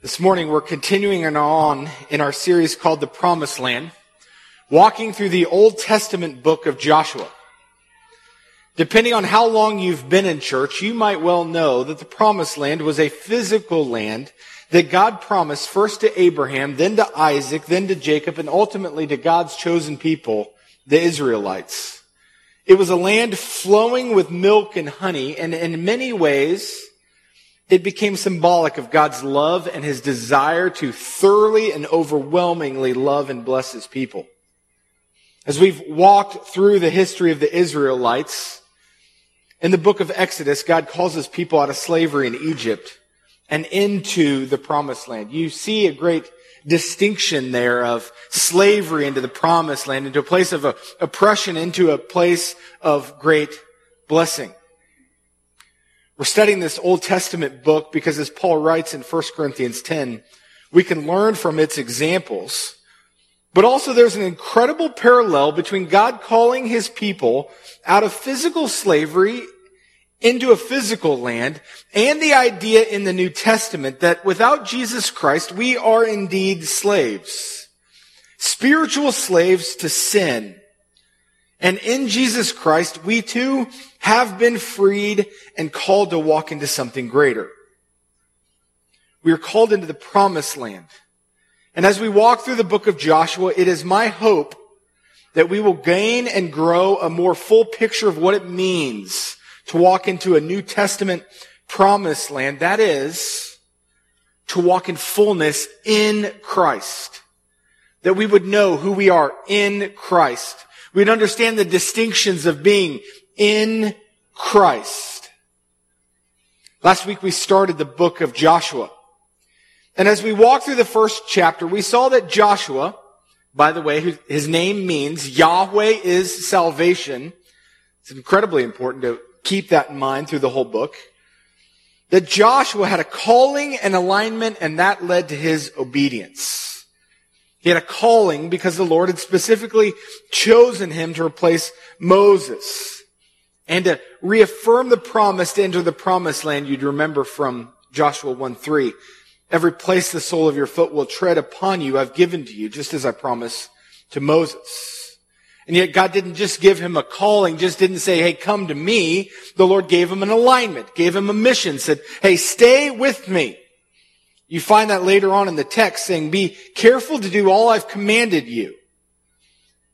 This morning we're continuing on in our series called The Promised Land, walking through the Old Testament book of Joshua. Depending on how long you've been in church, you might well know that the Promised Land was a physical land that God promised first to Abraham, then to Isaac, then to Jacob, and ultimately to God's chosen people, the Israelites. It was a land flowing with milk and honey, and in many ways, it became symbolic of God's love and his desire to thoroughly and overwhelmingly love and bless his people. As we've walked through the history of the Israelites, in the book of Exodus, God calls his people out of slavery in Egypt and into the promised land. You see a great distinction there of slavery into the promised land, into a place of oppression, into a place of great blessing. We're studying this Old Testament book because as Paul writes in 1 Corinthians 10, we can learn from its examples. But also there's an incredible parallel between God calling his people out of physical slavery into a physical land and the idea in the New Testament that without Jesus Christ, we are indeed slaves. Spiritual slaves to sin. And in Jesus Christ, we too have been freed and called to walk into something greater. We are called into the promised land. And as we walk through the book of Joshua, it is my hope that we will gain and grow a more full picture of what it means to walk into a New Testament promised land. That is, to walk in fullness in Christ. That we would know who we are in Christ. We'd understand the distinctions of being in Christ. Last week we started the book of Joshua. And as we walked through the first chapter, we saw that Joshua, by the way, his name means Yahweh is salvation. It's incredibly important to keep that in mind through the whole book. That Joshua had a calling and alignment and that led to his obedience. He had a calling because the Lord had specifically chosen him to replace Moses and to reaffirm the promise to enter the promised land. You'd remember from Joshua 1 3. Every place the sole of your foot will tread upon you, I've given to you, just as I promised to Moses. And yet God didn't just give him a calling, just didn't say, hey, come to me. The Lord gave him an alignment, gave him a mission, said, hey, stay with me. You find that later on in the text saying, be careful to do all I've commanded you.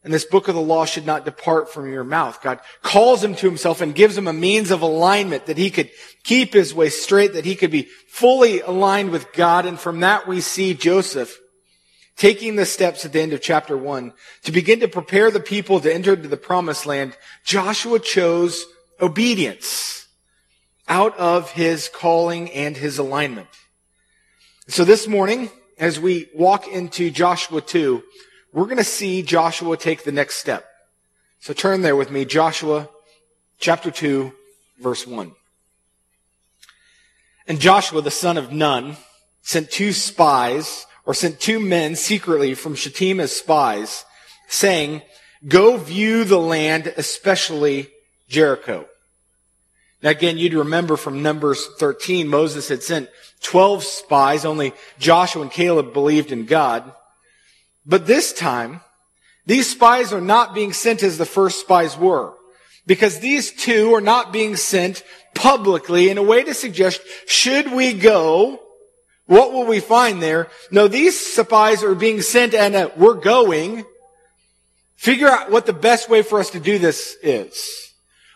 And this book of the law should not depart from your mouth. God calls him to himself and gives him a means of alignment that he could keep his way straight, that he could be fully aligned with God. And from that we see Joseph taking the steps at the end of chapter one to begin to prepare the people to enter into the promised land, Joshua chose obedience out of his calling and his alignment. So this morning, as we walk into Joshua 2, we're going to see Joshua take the next step. So turn there with me, Joshua chapter 2, verse 1. And Joshua, the son of Nun, sent two spies or sent two men secretly from Shittim as spies, saying, Go view the land, especially Jericho. Now again, you'd remember from Numbers 13, Moses had sent 12 spies, only Joshua and Caleb believed in God. But this time, these spies are not being sent as the first spies were. Because these two are not being sent publicly in a way to suggest, should we go what will we find there? No, these spies are being sent and uh, we're going. Figure out what the best way for us to do this is.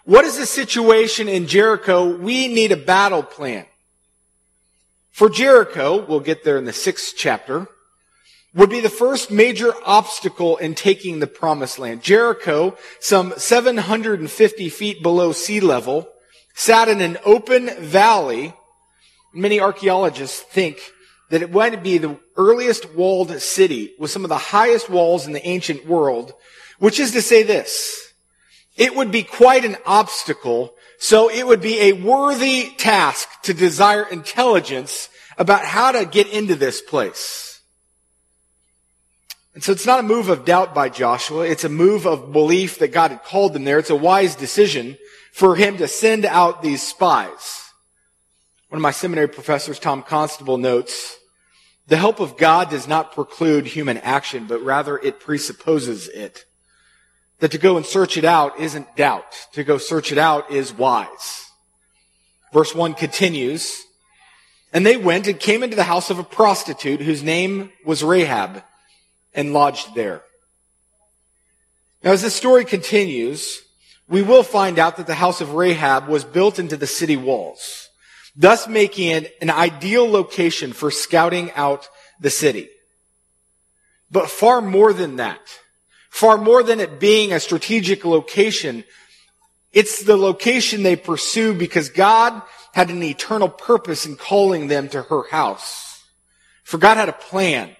What is the situation in Jericho? We need a battle plan. For Jericho, we'll get there in the sixth chapter, would be the first major obstacle in taking the promised land. Jericho, some 750 feet below sea level, sat in an open valley Many archaeologists think that it might be the earliest walled city with some of the highest walls in the ancient world, which is to say this. It would be quite an obstacle, so it would be a worthy task to desire intelligence about how to get into this place. And so it's not a move of doubt by Joshua. It's a move of belief that God had called them there. It's a wise decision for him to send out these spies. One of my seminary professors, Tom Constable, notes The help of God does not preclude human action, but rather it presupposes it. That to go and search it out isn't doubt. To go search it out is wise. Verse 1 continues, and they went and came into the house of a prostitute whose name was Rahab and lodged there. Now as this story continues, we will find out that the house of Rahab was built into the city walls, thus making it an ideal location for scouting out the city. But far more than that, far more than it being a strategic location, it's the location they pursue because God had an eternal purpose in calling them to her house. For God had a plan.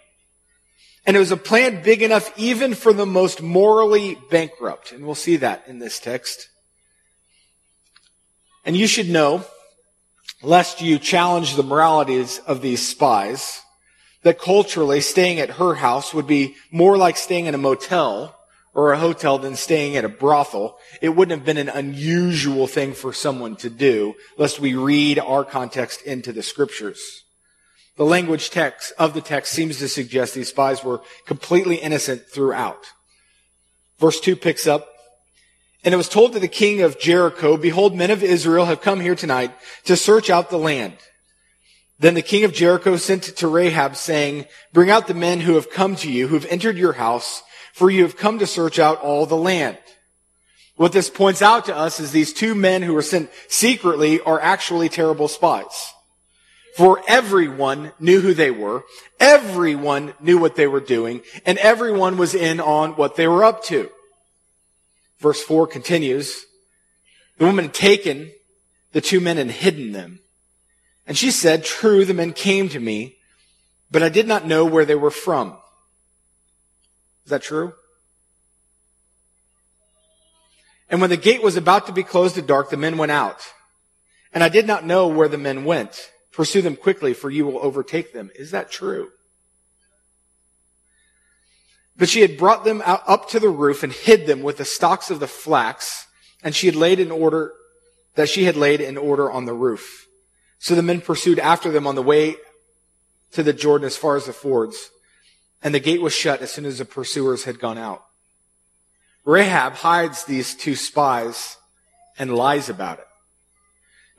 And it was a plan big enough even for the most morally bankrupt. And we'll see that in this text. And you should know, lest you challenge the moralities of these spies, that culturally staying at her house would be more like staying in a motel or a hotel than staying at a brothel. It wouldn't have been an unusual thing for someone to do, lest we read our context into the scriptures. The language text of the text seems to suggest these spies were completely innocent throughout. Verse 2 picks up, and it was told to the king of Jericho, behold, men of Israel have come here tonight to search out the land. Then the king of Jericho sent to Rahab saying, bring out the men who have come to you, who have entered your house, for you have come to search out all the land. What this points out to us is these two men who were sent secretly are actually terrible spies. For everyone knew who they were, everyone knew what they were doing, and everyone was in on what they were up to. Verse 4 continues, the woman had taken the two men and hidden them. And she said, true, the men came to me, but I did not know where they were from. Is that true? And when the gate was about to be closed at dark, the men went out. And I did not know where the men went. Pursue them quickly, for you will overtake them. Is that true? But she had brought them out, up to the roof and hid them with the stalks of the flax, and she had laid in order, that she had laid in order on the roof. So the men pursued after them on the way to the Jordan as far as the fords and the gate was shut as soon as the pursuers had gone out. Rahab hides these two spies and lies about it.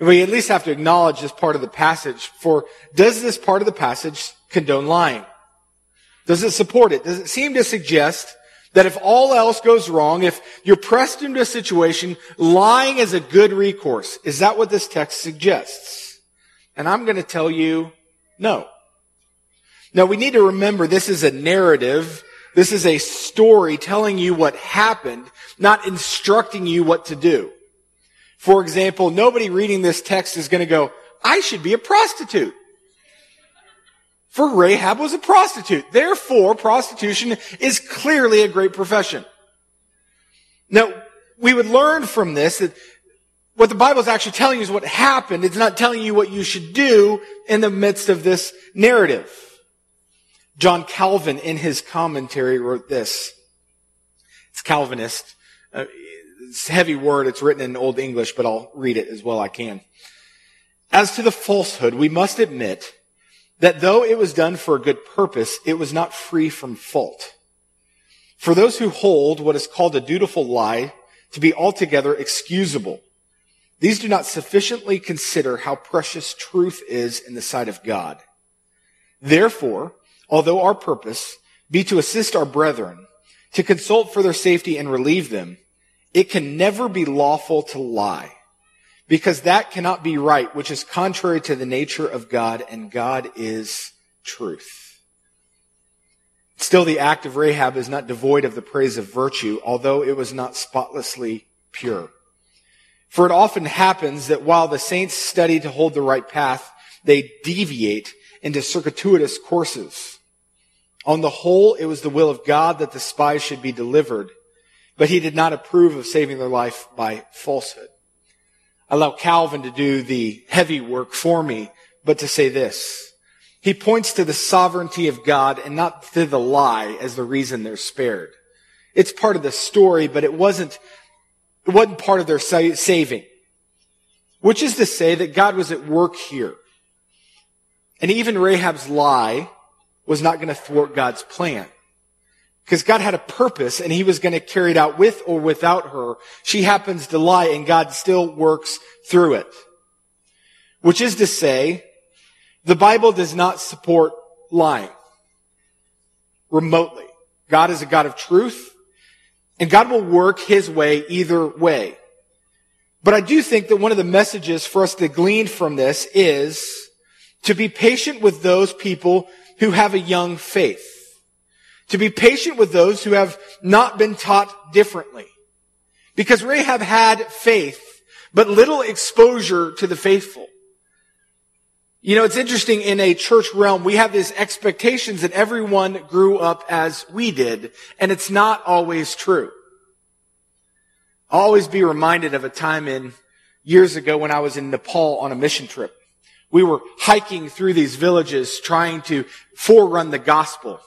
We at least have to acknowledge this part of the passage, for does this part of the passage condone lying? Does it support it? Does it seem to suggest that if all else goes wrong, if you're pressed into a situation, lying is a good recourse? Is that what this text suggests? And I'm going to tell you no. Now we need to remember this is a narrative. This is a story telling you what happened, not instructing you what to do. For example, nobody reading this text is going to go, I should be a prostitute. For Rahab was a prostitute. Therefore, prostitution is clearly a great profession. Now, we would learn from this that what the Bible is actually telling you is what happened. It's not telling you what you should do in the midst of this narrative. John Calvin, in his commentary, wrote this. It's Calvinist. Uh, it's a heavy word. It's written in Old English, but I'll read it as well I can. As to the falsehood, we must admit that though it was done for a good purpose, it was not free from fault. For those who hold what is called a dutiful lie to be altogether excusable, these do not sufficiently consider how precious truth is in the sight of God. Therefore, although our purpose be to assist our brethren, to consult for their safety and relieve them, it can never be lawful to lie, because that cannot be right, which is contrary to the nature of God, and God is truth. Still, the act of Rahab is not devoid of the praise of virtue, although it was not spotlessly pure. For it often happens that while the saints study to hold the right path, they deviate into circuitous courses. On the whole, it was the will of God that the spies should be delivered, but he did not approve of saving their life by falsehood. I allow Calvin to do the heavy work for me, but to say this. He points to the sovereignty of God and not to the lie as the reason they're spared. It's part of the story, but it wasn't, it wasn't part of their saving. Which is to say that God was at work here. And even Rahab's lie was not going to thwart God's plan. Because God had a purpose and he was going to carry it out with or without her. She happens to lie and God still works through it. Which is to say, the Bible does not support lying remotely. God is a God of truth and God will work his way either way. But I do think that one of the messages for us to glean from this is to be patient with those people who have a young faith. To be patient with those who have not been taught differently. Because Rahab had faith, but little exposure to the faithful. You know, it's interesting in a church realm, we have these expectations that everyone grew up as we did, and it's not always true. I'll always be reminded of a time in years ago when I was in Nepal on a mission trip. We were hiking through these villages trying to forerun the gospel.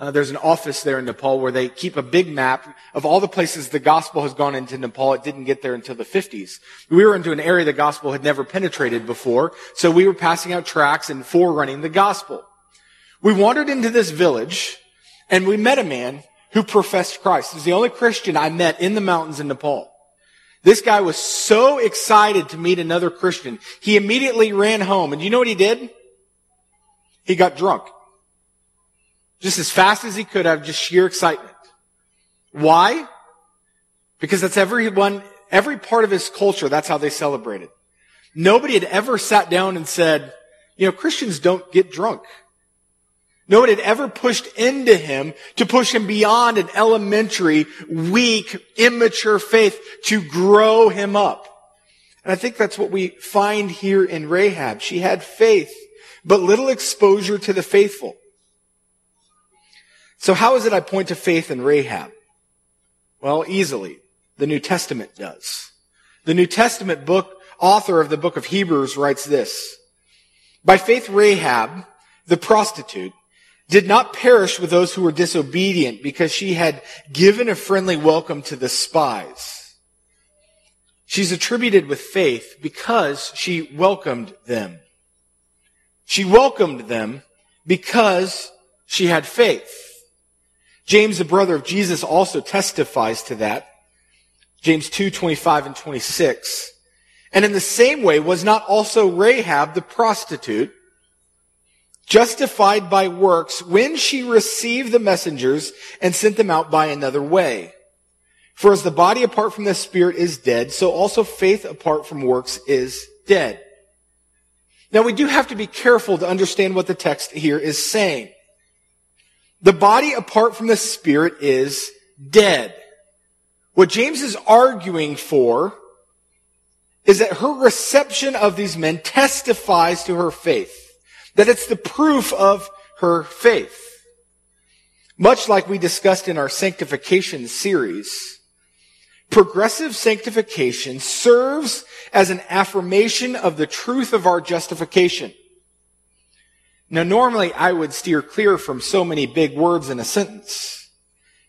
Uh, there's an office there in Nepal where they keep a big map of all the places the gospel has gone into Nepal. It didn't get there until the 50s. We were into an area the gospel had never penetrated before, so we were passing out tracts and forerunning the gospel. We wandered into this village and we met a man who professed Christ. He's the only Christian I met in the mountains in Nepal. This guy was so excited to meet another Christian. He immediately ran home. And you know what he did? He got drunk. Just as fast as he could have, just sheer excitement. Why? Because that's everyone, every part of his culture, that's how they celebrated. Nobody had ever sat down and said, you know, Christians don't get drunk. No one had ever pushed into him to push him beyond an elementary, weak, immature faith to grow him up. And I think that's what we find here in Rahab. She had faith, but little exposure to the faithful. So how is it I point to faith in Rahab? Well, easily. The New Testament does. The New Testament book, author of the book of Hebrews writes this. By faith, Rahab, the prostitute, did not perish with those who were disobedient because she had given a friendly welcome to the spies. She's attributed with faith because she welcomed them. She welcomed them because she had faith. James, the brother of Jesus, also testifies to that. James 2, 25 and 26. And in the same way was not also Rahab the prostitute justified by works when she received the messengers and sent them out by another way. For as the body apart from the spirit is dead, so also faith apart from works is dead. Now we do have to be careful to understand what the text here is saying. The body apart from the spirit is dead. What James is arguing for is that her reception of these men testifies to her faith. That it's the proof of her faith. Much like we discussed in our sanctification series, progressive sanctification serves as an affirmation of the truth of our justification. Now, normally I would steer clear from so many big words in a sentence.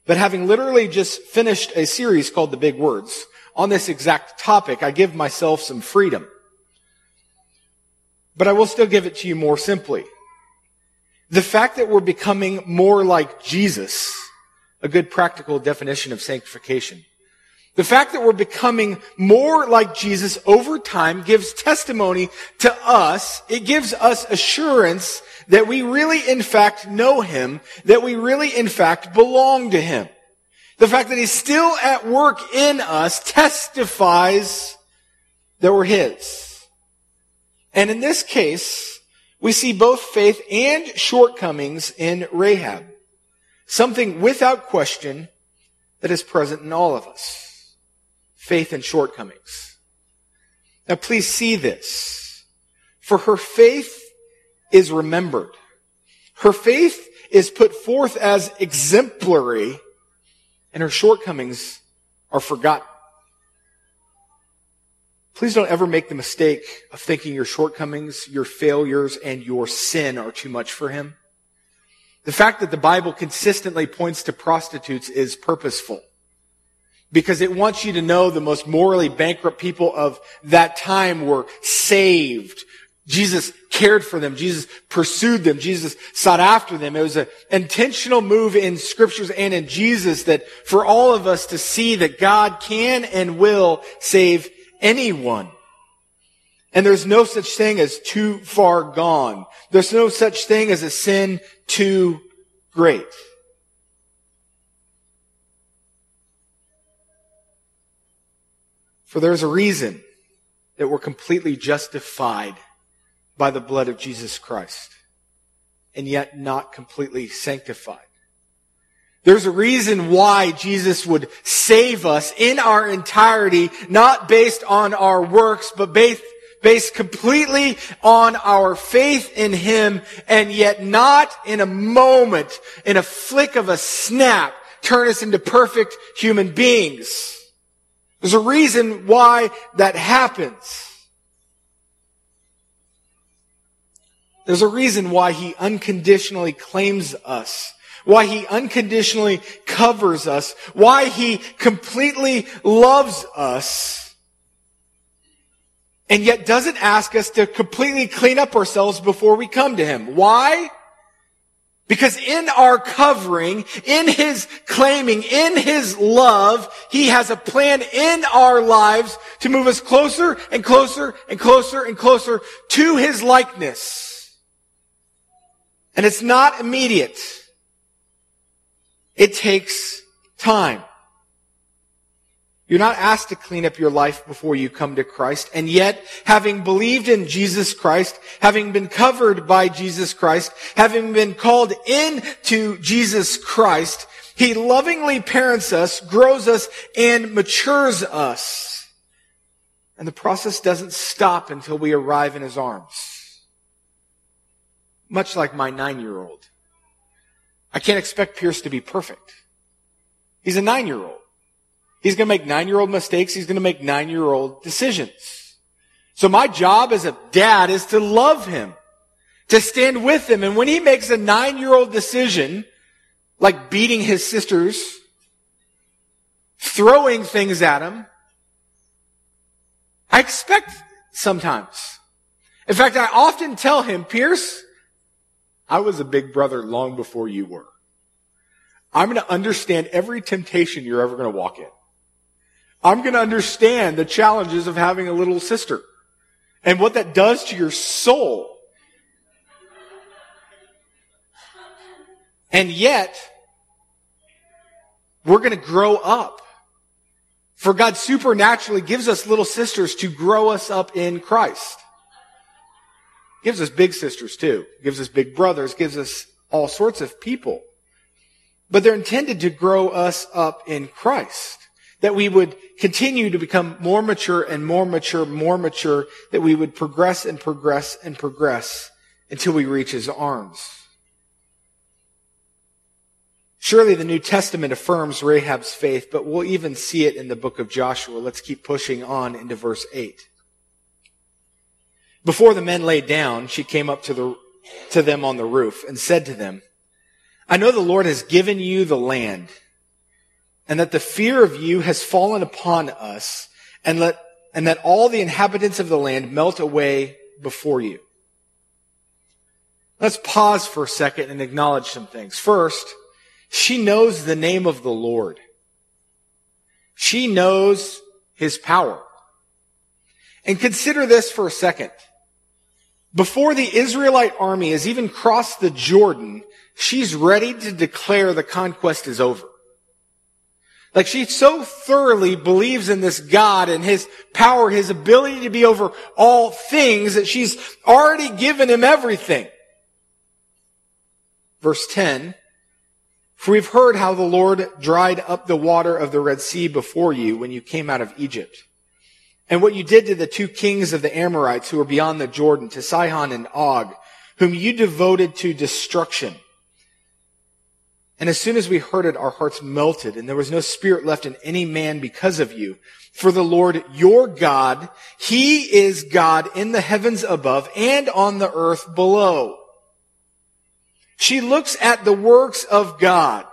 But having literally just finished a series called The Big Words on this exact topic, I give myself some freedom. But I will still give it to you more simply. The fact that we're becoming more like Jesus, a good practical definition of sanctification. The fact that we're becoming more like Jesus over time gives testimony to us. It gives us assurance that we really in fact know Him, that we really in fact belong to Him. The fact that He's still at work in us testifies that we're His. And in this case, we see both faith and shortcomings in Rahab. Something without question that is present in all of us. Faith and shortcomings. Now please see this. For her faith is remembered. Her faith is put forth as exemplary and her shortcomings are forgotten. Please don't ever make the mistake of thinking your shortcomings, your failures, and your sin are too much for him. The fact that the Bible consistently points to prostitutes is purposeful because it wants you to know the most morally bankrupt people of that time were saved, Jesus cared for them. Jesus pursued them. Jesus sought after them. It was an intentional move in scriptures and in Jesus that for all of us to see that God can and will save anyone. And there's no such thing as too far gone. There's no such thing as a sin too great. For there's a reason that we're completely justified by the blood of Jesus Christ and yet not completely sanctified. There's a reason why Jesus would save us in our entirety, not based on our works, but based, based completely on our faith in Him, and yet not in a moment, in a flick of a snap, turn us into perfect human beings. There's a reason why that happens. There's a reason why he unconditionally claims us. Why he unconditionally covers us. Why he completely loves us. And yet doesn't ask us to completely clean up ourselves before we come to him. Why? Because in our covering, in His claiming, in His love, He has a plan in our lives to move us closer and closer and closer and closer to His likeness. And it's not immediate. It takes time. You're not asked to clean up your life before you come to Christ. And yet, having believed in Jesus Christ, having been covered by Jesus Christ, having been called into Jesus Christ, He lovingly parents us, grows us, and matures us. And the process doesn't stop until we arrive in His arms much like my nine year old. I can't expect Pierce to be perfect. He's a nine year old. He's going to make nine year old mistakes. He's going to make nine year old decisions. So my job as a dad is to love him, to stand with him. And when he makes a nine year old decision, like beating his sisters, throwing things at him, I expect sometimes. In fact, I often tell him, Pierce, I was a big brother long before you were. I'm going to understand every temptation you're ever going to walk in. I'm going to understand the challenges of having a little sister and what that does to your soul. And yet, we're going to grow up. For God supernaturally gives us little sisters to grow us up in Christ. Gives us big sisters too. Gives us big brothers. Gives us all sorts of people. But they're intended to grow us up in Christ. That we would continue to become more mature and more mature, more mature. That we would progress and progress and progress until we reach his arms. Surely the New Testament affirms Rahab's faith, but we'll even see it in the book of Joshua. Let's keep pushing on into verse 8. Before the men lay down, she came up to the, to them on the roof and said to them, I know the Lord has given you the land and that the fear of you has fallen upon us and let, and that all the inhabitants of the land melt away before you. Let's pause for a second and acknowledge some things. First, she knows the name of the Lord. She knows his power. And consider this for a second. Before the Israelite army has even crossed the Jordan, she's ready to declare the conquest is over. Like she so thoroughly believes in this God and his power, his ability to be over all things that she's already given him everything. Verse 10, for we've heard how the Lord dried up the water of the Red Sea before you when you came out of Egypt and what you did to the two kings of the Amorites who were beyond the Jordan, to Sihon and Og, whom you devoted to destruction. And as soon as we heard it, our hearts melted, and there was no spirit left in any man because of you. For the Lord your God, He is God in the heavens above and on the earth below. She looks at the works of God.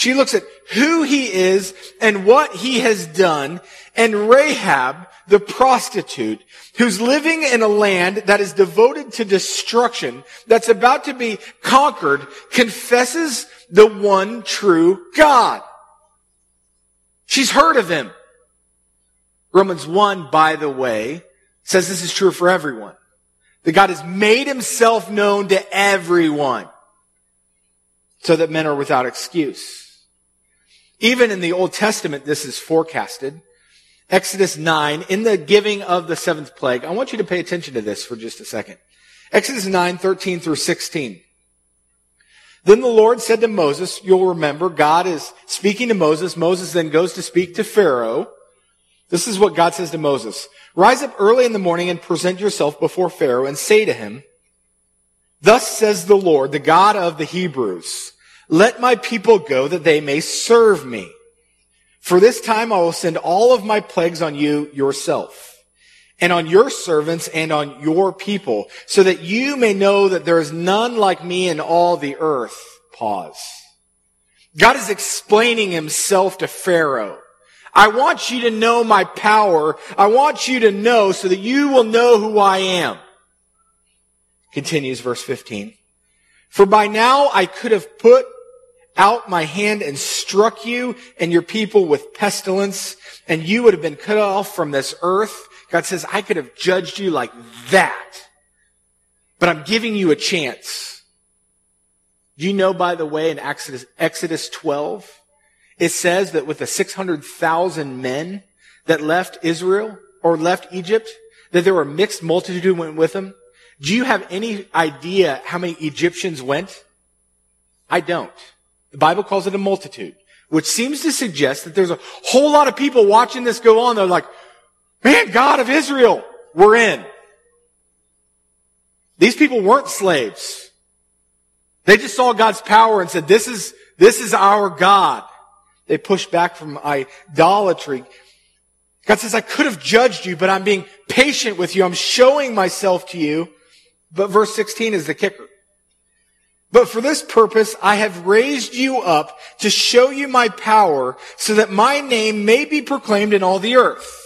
She looks at who he is and what he has done. And Rahab, the prostitute, who's living in a land that is devoted to destruction, that's about to be conquered, confesses the one true God. She's heard of him. Romans 1, by the way, says this is true for everyone. That God has made himself known to everyone so that men are without excuse. Even in the Old Testament, this is forecasted. Exodus 9, in the giving of the seventh plague, I want you to pay attention to this for just a second. Exodus 9, 13 through 16. Then the Lord said to Moses, you'll remember, God is speaking to Moses. Moses then goes to speak to Pharaoh. This is what God says to Moses. Rise up early in the morning and present yourself before Pharaoh and say to him, Thus says the Lord, the God of the Hebrews, let my people go that they may serve me. For this time I will send all of my plagues on you yourself and on your servants and on your people so that you may know that there is none like me in all the earth. Pause. God is explaining himself to Pharaoh. I want you to know my power. I want you to know so that you will know who I am. Continues verse 15. For by now I could have put out my hand and struck you and your people with pestilence, and you would have been cut off from this earth. God says, I could have judged you like that. But I'm giving you a chance. Do you know, by the way, in Exodus, Exodus 12, it says that with the 600,000 men that left Israel or left Egypt, that there were a mixed multitude went with them? Do you have any idea how many Egyptians went? I don't. The Bible calls it a multitude, which seems to suggest that there's a whole lot of people watching this go on. They're like, man, God of Israel, we're in. These people weren't slaves. They just saw God's power and said, this is, this is our God. They pushed back from idolatry. God says, I could have judged you, but I'm being patient with you. I'm showing myself to you. But verse 16 is the kicker. But for this purpose, I have raised you up to show you my power so that my name may be proclaimed in all the earth.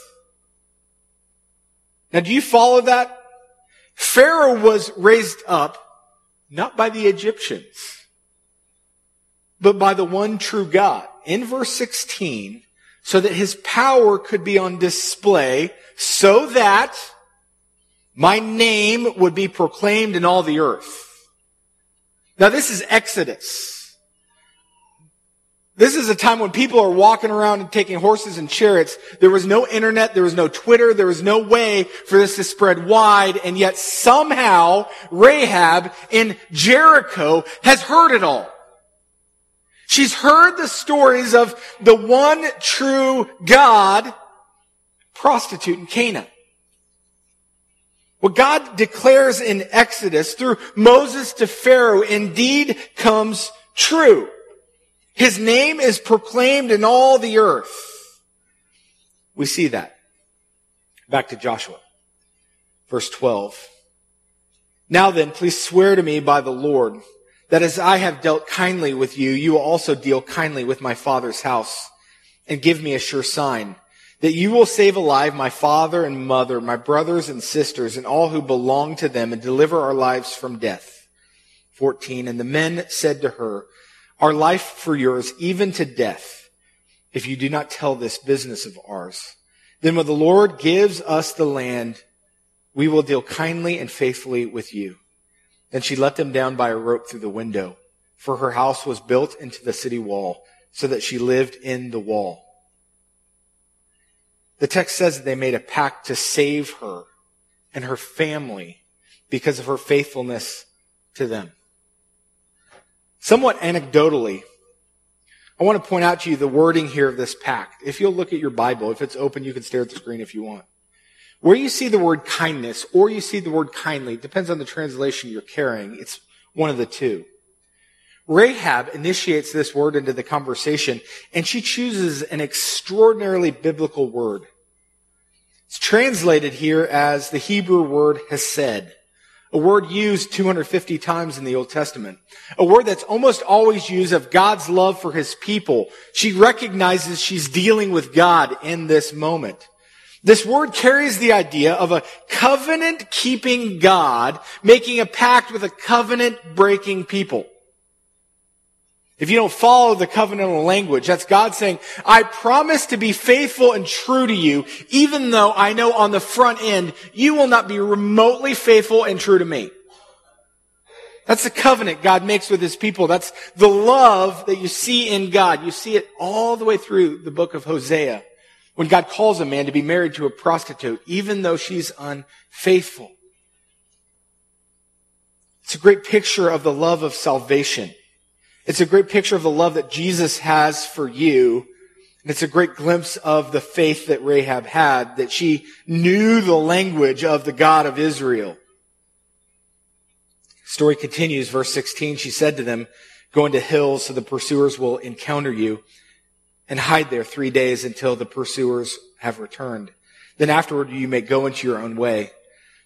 Now, do you follow that? Pharaoh was raised up not by the Egyptians, but by the one true God. In verse 16, so that his power could be on display so that my name would be proclaimed in all the earth. Now this is Exodus. This is a time when people are walking around and taking horses and chariots. There was no internet, there was no Twitter, there was no way for this to spread wide, and yet somehow Rahab in Jericho has heard it all. She's heard the stories of the one true God, prostitute in Canaan. What God declares in Exodus through Moses to Pharaoh indeed comes true. His name is proclaimed in all the earth. We see that. Back to Joshua. Verse 12. Now then, please swear to me by the Lord that as I have dealt kindly with you, you will also deal kindly with my father's house and give me a sure sign that you will save alive my father and mother, my brothers and sisters, and all who belong to them, and deliver our lives from death. 14. And the men said to her, Our life for yours, even to death, if you do not tell this business of ours. Then when the Lord gives us the land, we will deal kindly and faithfully with you. Then she let them down by a rope through the window, for her house was built into the city wall, so that she lived in the wall. The text says that they made a pact to save her and her family because of her faithfulness to them. Somewhat anecdotally, I want to point out to you the wording here of this pact. If you'll look at your Bible, if it's open, you can stare at the screen if you want. Where you see the word kindness or you see the word kindly, depends on the translation you're carrying. It's one of the two. Rahab initiates this word into the conversation and she chooses an extraordinarily biblical word. It's translated here as the Hebrew word hesed, a word used 250 times in the Old Testament, a word that's almost always used of God's love for his people. She recognizes she's dealing with God in this moment. This word carries the idea of a covenant keeping God making a pact with a covenant breaking people. If you don't follow the covenantal language, that's God saying, I promise to be faithful and true to you, even though I know on the front end, you will not be remotely faithful and true to me. That's the covenant God makes with his people. That's the love that you see in God. You see it all the way through the book of Hosea when God calls a man to be married to a prostitute, even though she's unfaithful. It's a great picture of the love of salvation. It's a great picture of the love that Jesus has for you. And it's a great glimpse of the faith that Rahab had, that she knew the language of the God of Israel. story continues, verse 16. She said to them, go into hills so the pursuers will encounter you and hide there three days until the pursuers have returned. Then afterward you may go into your own way.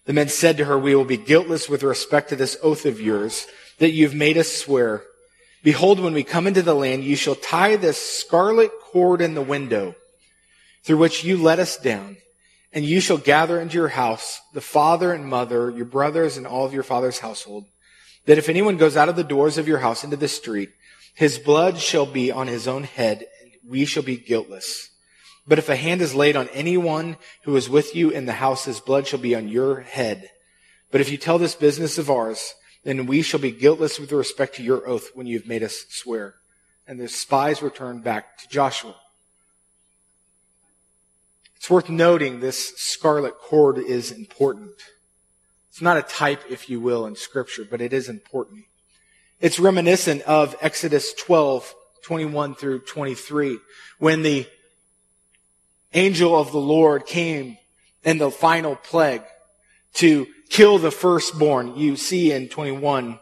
The men said to her, we will be guiltless with respect to this oath of yours that you've made us swear. Behold, when we come into the land, you shall tie this scarlet cord in the window through which you let us down, and you shall gather into your house the father and mother, your brothers, and all of your father's household. That if anyone goes out of the doors of your house into the street, his blood shall be on his own head, and we shall be guiltless. But if a hand is laid on anyone who is with you in the house, his blood shall be on your head. But if you tell this business of ours, then we shall be guiltless with respect to your oath when you've made us swear. And the spies returned back to Joshua. It's worth noting this scarlet cord is important. It's not a type, if you will, in scripture, but it is important. It's reminiscent of Exodus 12, 21 through 23, when the angel of the Lord came in the final plague to kill the firstborn. You see in 21,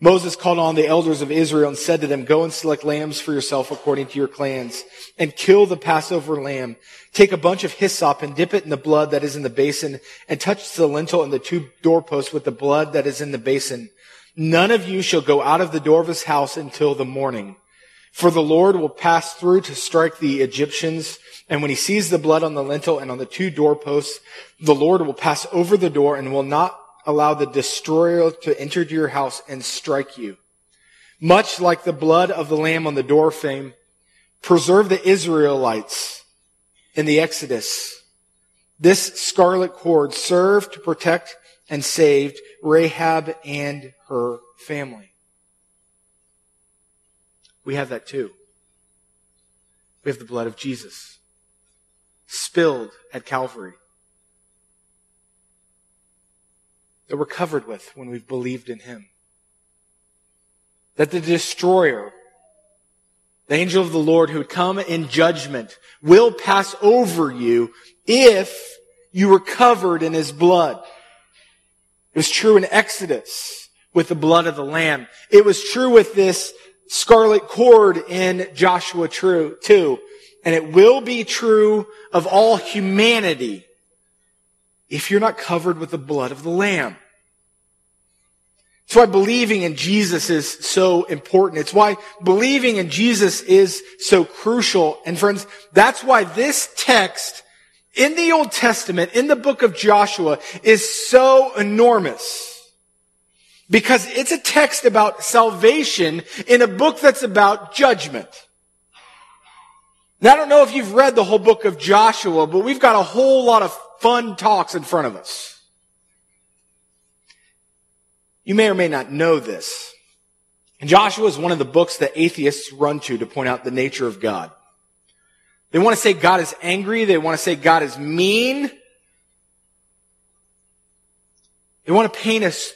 Moses called on the elders of Israel and said to them, go and select lambs for yourself according to your clans and kill the Passover lamb. Take a bunch of hyssop and dip it in the blood that is in the basin and touch the lintel and the two doorposts with the blood that is in the basin. None of you shall go out of the door of his house until the morning. For the Lord will pass through to strike the Egyptians and when he sees the blood on the lintel and on the two doorposts, the Lord will pass over the door and will not allow the destroyer to enter your house and strike you. Much like the blood of the lamb on the door frame, preserve the Israelites in the Exodus. This scarlet cord served to protect and saved Rahab and her family. We have that too. We have the blood of Jesus spilled at Calvary. That we're covered with when we've believed in Him. That the destroyer, the angel of the Lord who would come in judgment, will pass over you if you were covered in His blood. It was true in Exodus with the blood of the Lamb. It was true with this scarlet cord in Joshua true, too and it will be true of all humanity if you're not covered with the blood of the Lamb. It's why believing in Jesus is so important. It's why believing in Jesus is so crucial. And friends, that's why this text in the Old Testament, in the book of Joshua, is so enormous. Because it's a text about salvation in a book that's about judgment. Now, I don't know if you've read the whole book of Joshua, but we've got a whole lot of fun talks in front of us. You may or may not know this. Joshua is one of the books that atheists run to to point out the nature of God. They want to say God is angry. They want to say God is mean. They want to paint us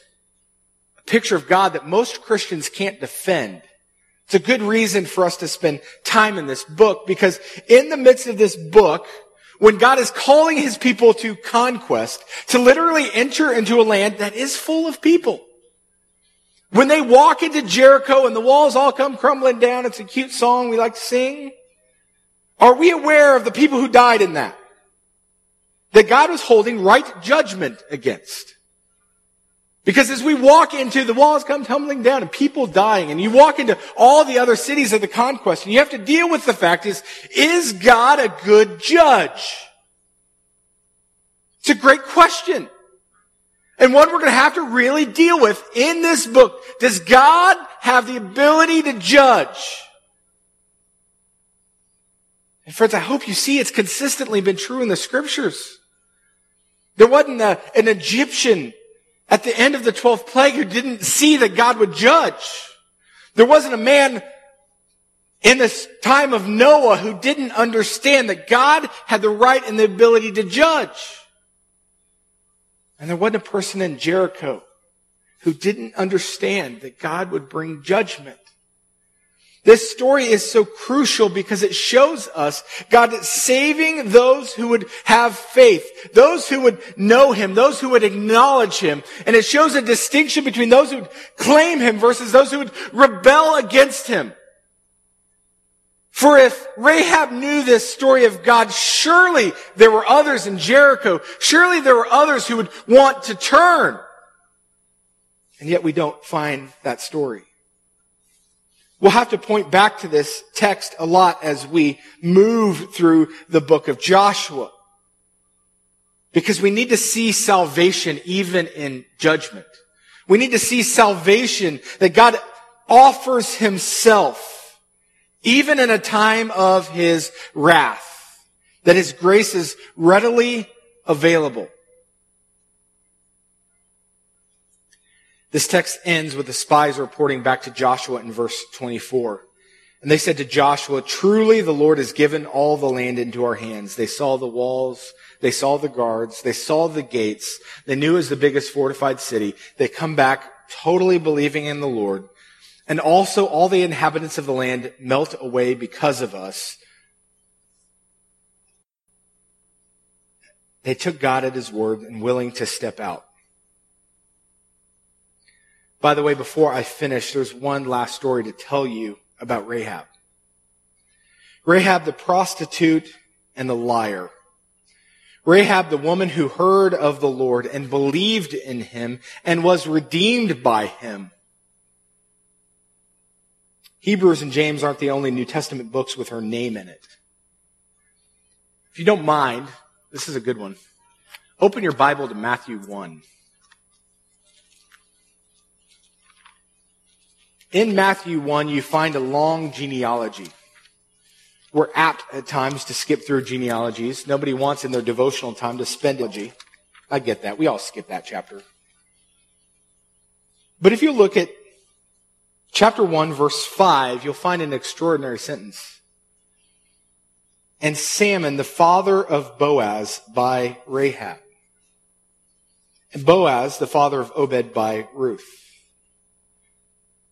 picture of God that most Christians can't defend. It's a good reason for us to spend time in this book because in the midst of this book, when God is calling his people to conquest, to literally enter into a land that is full of people. When they walk into Jericho and the walls all come crumbling down, it's a cute song we like to sing. Are we aware of the people who died in that? That God was holding right judgment against. Because as we walk into the walls come tumbling down and people dying and you walk into all the other cities of the conquest and you have to deal with the fact is, is God a good judge? It's a great question. And one we're going to have to really deal with in this book. Does God have the ability to judge? And friends, I hope you see it's consistently been true in the scriptures. There wasn't a, an Egyptian at the end of the 12th plague who didn't see that God would judge. There wasn't a man in this time of Noah who didn't understand that God had the right and the ability to judge. And there wasn't a person in Jericho who didn't understand that God would bring judgment. This story is so crucial because it shows us God saving those who would have faith, those who would know Him, those who would acknowledge Him. And it shows a distinction between those who would claim Him versus those who would rebel against Him. For if Rahab knew this story of God, surely there were others in Jericho. Surely there were others who would want to turn. And yet we don't find that story. We'll have to point back to this text a lot as we move through the book of Joshua. Because we need to see salvation even in judgment. We need to see salvation that God offers himself even in a time of his wrath. That his grace is readily available. This text ends with the spies reporting back to Joshua in verse 24. And they said to Joshua, truly the Lord has given all the land into our hands. They saw the walls. They saw the guards. They saw the gates. They knew it was the biggest fortified city. They come back totally believing in the Lord. And also all the inhabitants of the land melt away because of us. They took God at his word and willing to step out. By the way, before I finish, there's one last story to tell you about Rahab. Rahab the prostitute and the liar. Rahab the woman who heard of the Lord and believed in him and was redeemed by him. Hebrews and James aren't the only New Testament books with her name in it. If you don't mind, this is a good one. Open your Bible to Matthew 1. In Matthew 1, you find a long genealogy. We're apt at times to skip through genealogies. Nobody wants in their devotional time to spend it. I get that. We all skip that chapter. But if you look at chapter 1, verse 5, you'll find an extraordinary sentence. And Salmon, the father of Boaz, by Rahab. And Boaz, the father of Obed, by Ruth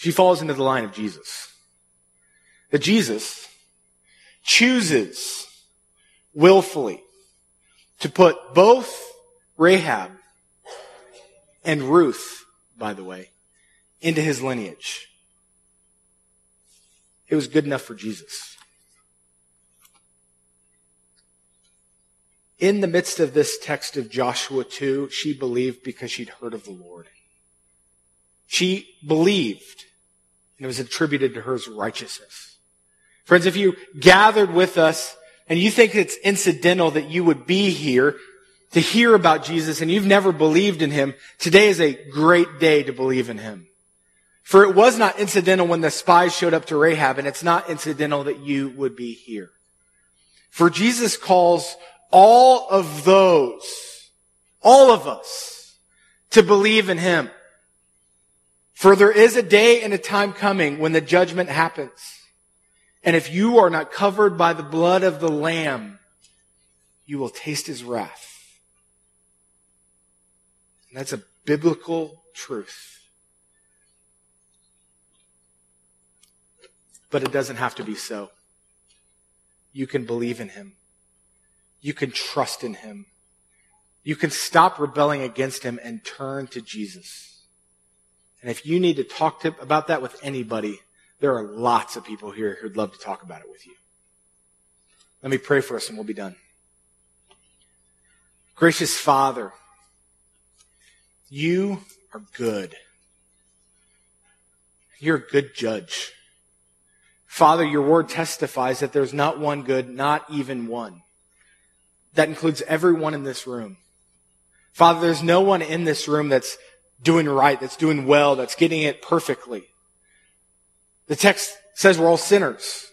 She falls into the line of Jesus that Jesus chooses willfully to put both Rahab and Ruth, by the way, into his lineage. It was good enough for Jesus. In the midst of this text of Joshua 2, she believed because she'd heard of the Lord. She believed, and it was attributed to her as righteousness. Friends, if you gathered with us and you think it's incidental that you would be here to hear about Jesus and you've never believed in him, today is a great day to believe in him. For it was not incidental when the spies showed up to Rahab, and it's not incidental that you would be here. For Jesus calls all of those, all of us, to believe in him. For there is a day and a time coming when the judgment happens. And if you are not covered by the blood of the Lamb, you will taste his wrath. And that's a biblical truth. But it doesn't have to be so. You can believe in him. You can trust in him. You can stop rebelling against him and turn to Jesus. And if you need to talk to, about that with anybody, there are lots of people here who'd love to talk about it with you. Let me pray for us and we'll be done. Gracious Father, you are good. You're a good judge. Father, your word testifies that there's not one good, not even one. That includes everyone in this room. Father, there's no one in this room that's doing right, that's doing well, that's getting it perfectly. The text says we're all sinners.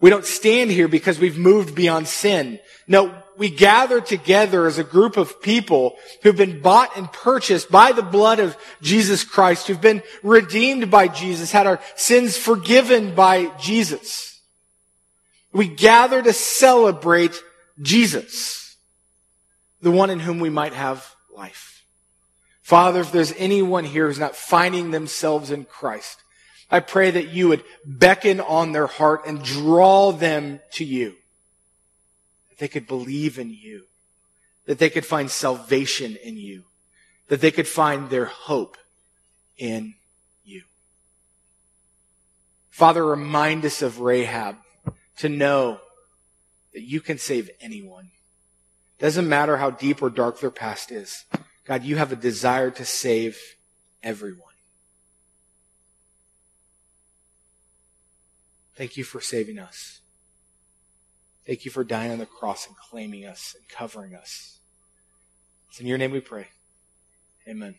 We don't stand here because we've moved beyond sin. No, we gather together as a group of people who've been bought and purchased by the blood of Jesus Christ, who've been redeemed by Jesus, had our sins forgiven by Jesus. We gather to celebrate Jesus, the one in whom we might have life. Father, if there's anyone here who's not finding themselves in Christ, I pray that you would beckon on their heart and draw them to you. That they could believe in you. That they could find salvation in you. That they could find their hope in you. Father, remind us of Rahab to know that you can save anyone. Doesn't matter how deep or dark their past is. God, you have a desire to save everyone. Thank you for saving us. Thank you for dying on the cross and claiming us and covering us. It's in your name we pray. Amen.